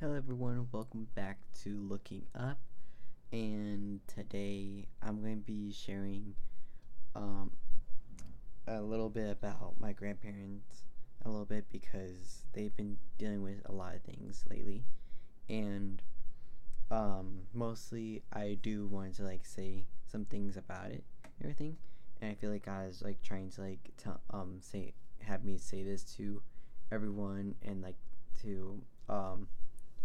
Hello, everyone. Welcome back to Looking Up. And today I'm going to be sharing um, a little bit about my grandparents, a little bit because they've been dealing with a lot of things lately. And um, mostly I do want to like say some things about it, everything. And I feel like God is like trying to like tell um say have me say this to everyone and like to um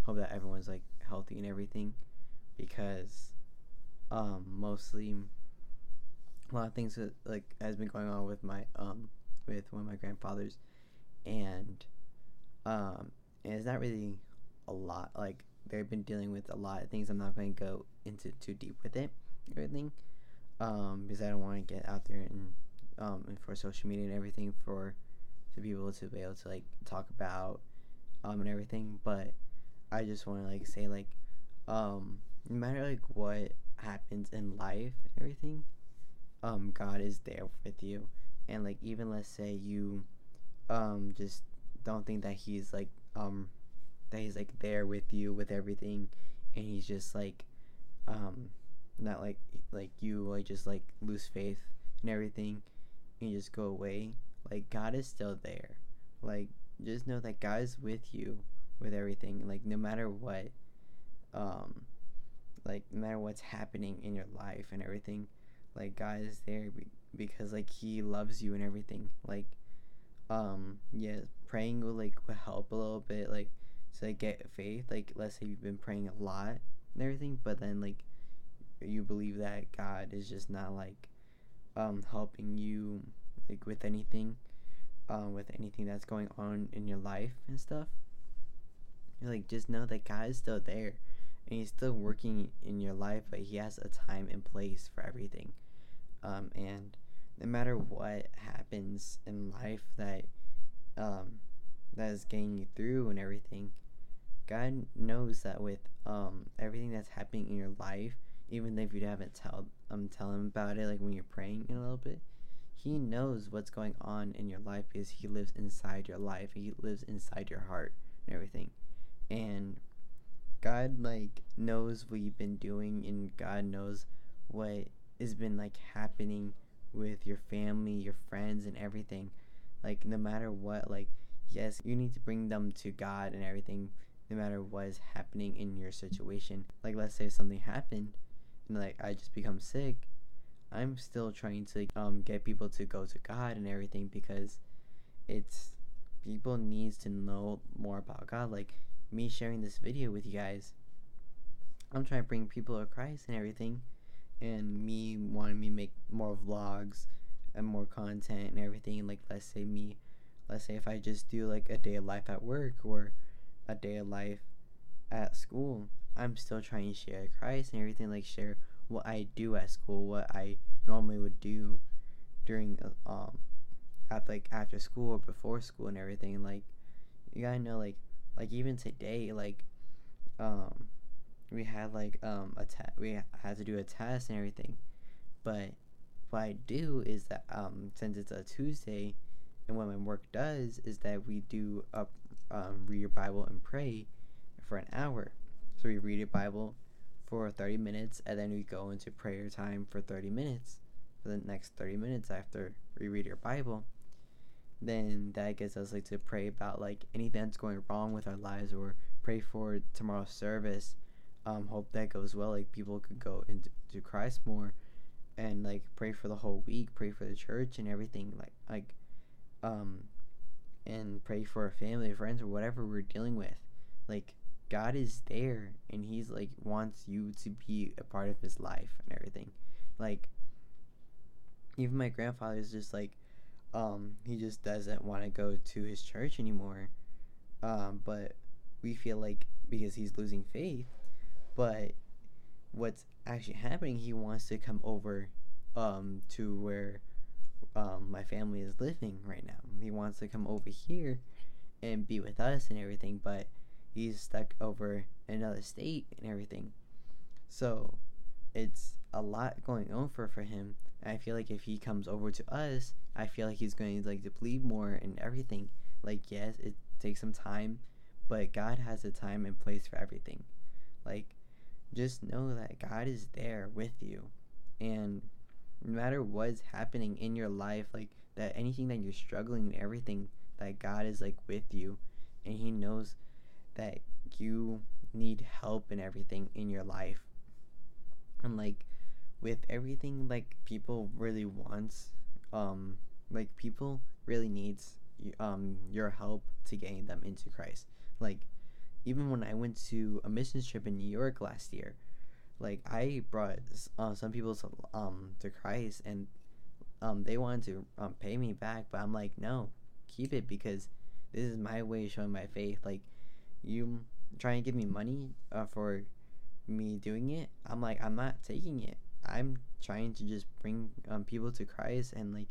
hope that everyone's like healthy and everything because um mostly a lot of things that like has been going on with my um with one of my grandfathers and um and it's not really a lot like they've been dealing with a lot of things. I'm not going to go into too deep with it everything um because i don't want to get out there and um and for social media and everything for to be able to be able to like talk about um and everything but I just want to like say like um no matter like what happens in life everything um God is there with you. And like even let's say you um just don't think that he's like um that he's like there with you with everything. And he's just like um not like like you like just like lose faith and everything and just go away. Like God is still there. Like just know that God is with you with everything like no matter what um like no matter what's happening in your life and everything like god is there be- because like he loves you and everything like um yeah praying will like will help a little bit like to like, get faith like let's say you've been praying a lot and everything but then like you believe that god is just not like um helping you like with anything um with anything that's going on in your life and stuff like just know that God is still there and he's still working in your life but he has a time and place for everything. Um, and no matter what happens in life that um, that is getting you through and everything God knows that with um, everything that's happening in your life even if you haven't tell um tell him about it like when you're praying in a little bit he knows what's going on in your life because he lives inside your life he lives inside your heart and everything and God like knows what you've been doing and God knows what has been like happening with your family, your friends and everything. Like no matter what, like yes, you need to bring them to God and everything no matter what is happening in your situation. Like let's say something happened and like I just become sick. I'm still trying to um get people to go to God and everything because it's people needs to know more about God. Like me sharing this video with you guys. I'm trying to bring people to Christ and everything, and me wanting me make more vlogs and more content and everything. Like let's say me, let's say if I just do like a day of life at work or a day of life at school, I'm still trying to share Christ and everything. Like share what I do at school, what I normally would do during um at like after school or before school and everything. Like you gotta know like like even today like um we had like um a te- we had to do a test and everything. But what i do is that um since it's a tuesday and what my work does is that we do a um, read your bible and pray for an hour. So we read your bible for 30 minutes and then we go into prayer time for 30 minutes. For the next 30 minutes after we read your bible then that gets us like to pray about like anything that's going wrong with our lives or pray for tomorrow's service. Um hope that goes well like people could go into to christ more and like pray for the whole week pray for the church and everything like like um and pray for our family friends or whatever we're dealing with. Like god is there and he's like wants you to be a part of his life and everything. Like even my grandfather is just like um, he just doesn't want to go to his church anymore. Um, but we feel like because he's losing faith, but what's actually happening, he wants to come over um, to where um, my family is living right now. He wants to come over here and be with us and everything, but he's stuck over another state and everything. So it's a lot going on for, for him. I feel like if he comes over to us, I feel like he's going to like believe more and everything. Like yes, it takes some time, but God has a time and place for everything. Like, just know that God is there with you. And no matter what's happening in your life, like, that anything that you're struggling and everything, that God is, like, with you. And He knows that you need help and everything in your life. And, like, with everything, like, people really wants, um, like, people really needs um your help to getting them into Christ. Like even when I went to a missions trip in New York last year, like I brought uh, some people to, um to Christ and um they wanted to um, pay me back, but I'm like no, keep it because this is my way of showing my faith. Like you try and give me money uh, for me doing it, I'm like I'm not taking it. I'm trying to just bring um, people to Christ and like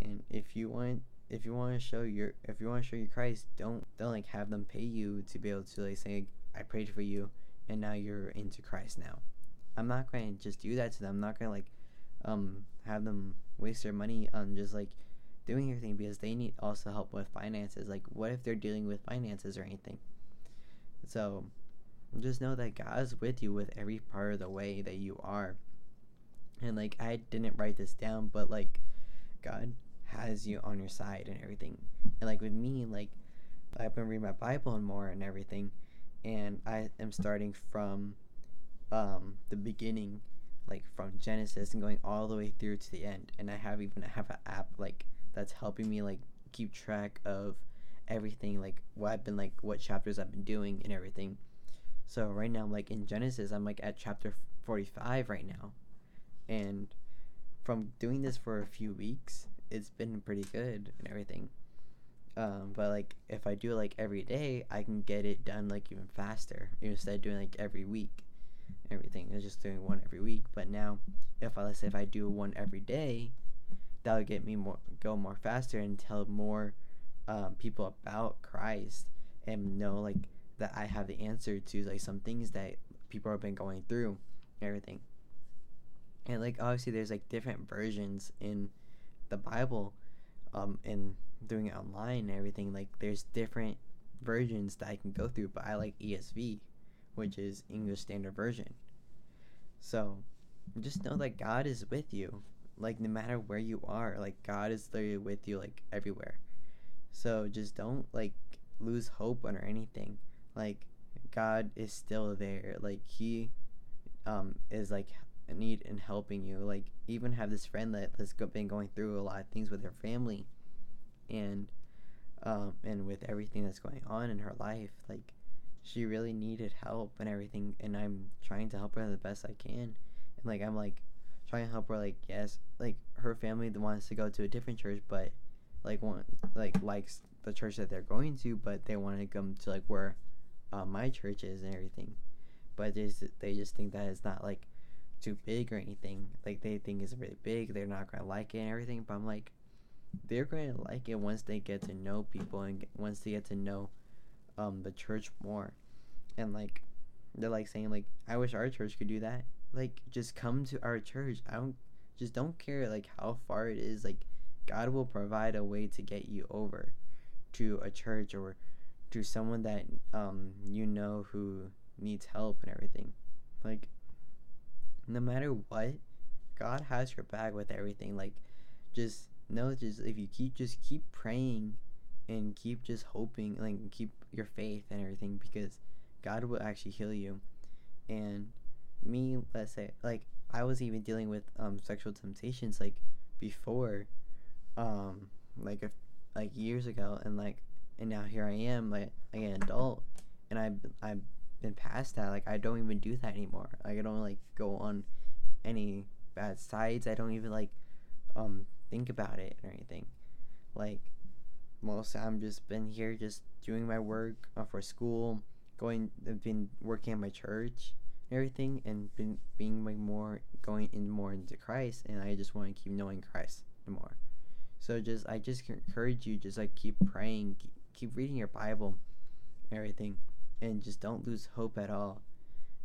and if you want if you want to show your if you want to show your Christ, don't don't like have them pay you to be able to like say I prayed for you and now you're into Christ now. I'm not going to just do that to them. I'm not going to like um have them waste their money on just like doing everything because they need also help with finances. Like what if they're dealing with finances or anything? So just know that God is with you with every part of the way that you are. And like I didn't write this down, but like God has you on your side and everything. And like with me, like I've been reading my Bible and more and everything, and I am starting from um, the beginning, like from Genesis and going all the way through to the end. And I have even have an app like that's helping me like keep track of everything, like what I've been like, what chapters I've been doing and everything. So right now, like in Genesis, I'm like at chapter 45 right now, and from doing this for a few weeks, it's been pretty good and everything. Um, but like if I do it like every day, I can get it done like even faster instead of doing like every week. Everything is just doing one every week. But now, if I let's say if I do one every day, that would get me more go more faster and tell more um, people about Christ and know like that I have the answer to like some things that people have been going through, everything. And like obviously there's like different versions in the Bible um, and doing it online and everything, like there's different versions that I can go through, but I like ESV, which is English Standard Version. So just know that God is with you. Like no matter where you are, like God is literally with you like everywhere. So just don't like lose hope on or anything. Like God is still there. Like he um is like need in helping you. Like even have this friend that has been going through a lot of things with her family, and um, and with everything that's going on in her life, like she really needed help and everything, and I'm trying to help her the best I can. And like I'm like trying to help her. Like yes, like her family wants to go to a different church, but like want like likes the church that they're going to, but they want to come to like where uh, my church is and everything. But they just, they just think that it's not like too big or anything. Like they think it's really big, they're not gonna like it and everything. But I'm like, they're gonna like it once they get to know people and once they get to know um the church more. And like, they're like saying like, I wish our church could do that. Like, just come to our church. I don't just don't care like how far it is. Like, God will provide a way to get you over to a church or to someone that um you know who needs help and everything. Like no matter what, God has your back with everything. Like, just know, just if you keep just keep praying and keep just hoping, like keep your faith and everything, because God will actually heal you. And me, let's say, like I was even dealing with um sexual temptations like before, um like a, like years ago, and like and now here I am like like an adult, and I I been past that. Like I don't even do that anymore. Like I don't like go on any bad sides. I don't even like um think about it or anything. Like most I'm just been here just doing my work uh, for school, going I've been working at my church and everything and been being like more going in more into Christ and I just want to keep knowing Christ more. So just I just encourage you just like keep praying, keep, keep reading your Bible, everything and just don't lose hope at all.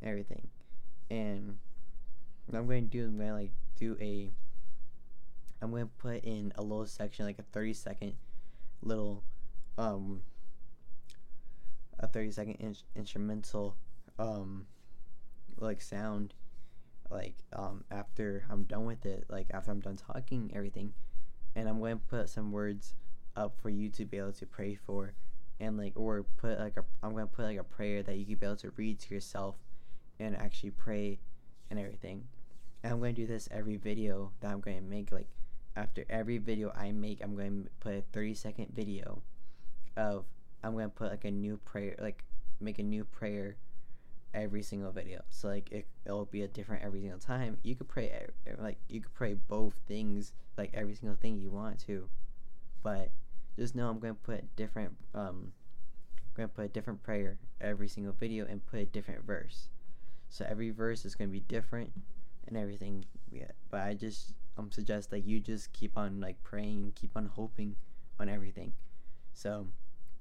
Everything. And what I'm going to do, I'm going to like do a. I'm going to put in a little section, like a 30 second little, um, a 30 second in- instrumental um like sound like um after I'm done with it like after I'm done talking everything and I'm going to put some words up for you to be able to pray for and like or put like a I'm to put like a prayer that you could be able to read to yourself and actually pray and everything and I'm to do this every video that I'm to make like after every video I make I'm to put a 30 second video of I'm to put like a new prayer like make a new prayer every single video. So like it, it'll be a different every single time. You could pray like you could pray both things like every single thing you want to, but just know I'm gonna put different um I'm gonna put a different prayer every single video and put a different verse. So every verse is gonna be different and everything. Yeah, but I just um suggest that you just keep on like praying, keep on hoping on everything. So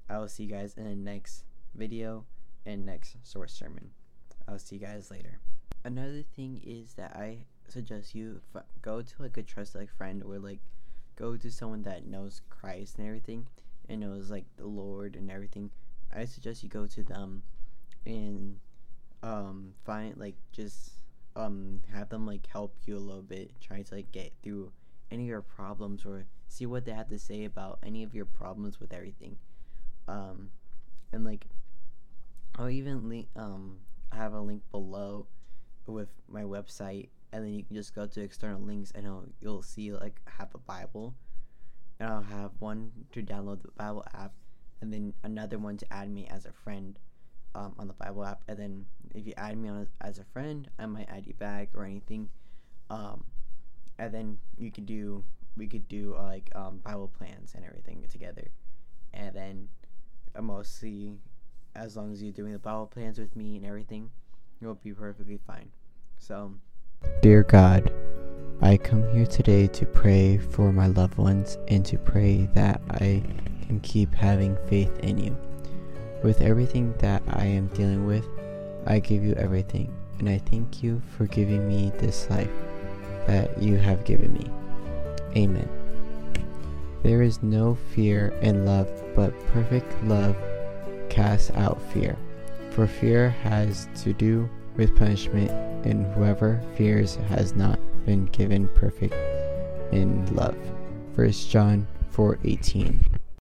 I will see you guys in the next video and next short sermon. I'll see you guys later. Another thing is that I suggest you f- go to like a trusted like friend or like go to someone that knows Christ and everything and knows like the Lord and everything. I suggest you go to them and um find like just um have them like help you a little bit try to like get through any of your problems or see what they have to say about any of your problems with everything um and like I'll even link um have a link below with my website and then you can just go to external links and it'll, you'll see like have a bible. And i'll have one to download the bible app and then another one to add me as a friend um, on the bible app. And then if you add me on as a friend i might add you back or anything. Um, and then you could do we could do uh, like um, bible plans and everything together. And then uh, mostly as long as you're doing the Bible plans with me and everything, you'll be perfectly fine. So, Dear God, I come here today to pray for my loved ones and to pray that I can keep having faith in you. With everything that I am dealing with, I give you everything, and I thank you for giving me this life that you have given me. Amen. There is no fear in love, but perfect love casts out fear. For fear has to do with punishment, and whoever fears has not been given perfect in love. 1 John 4:18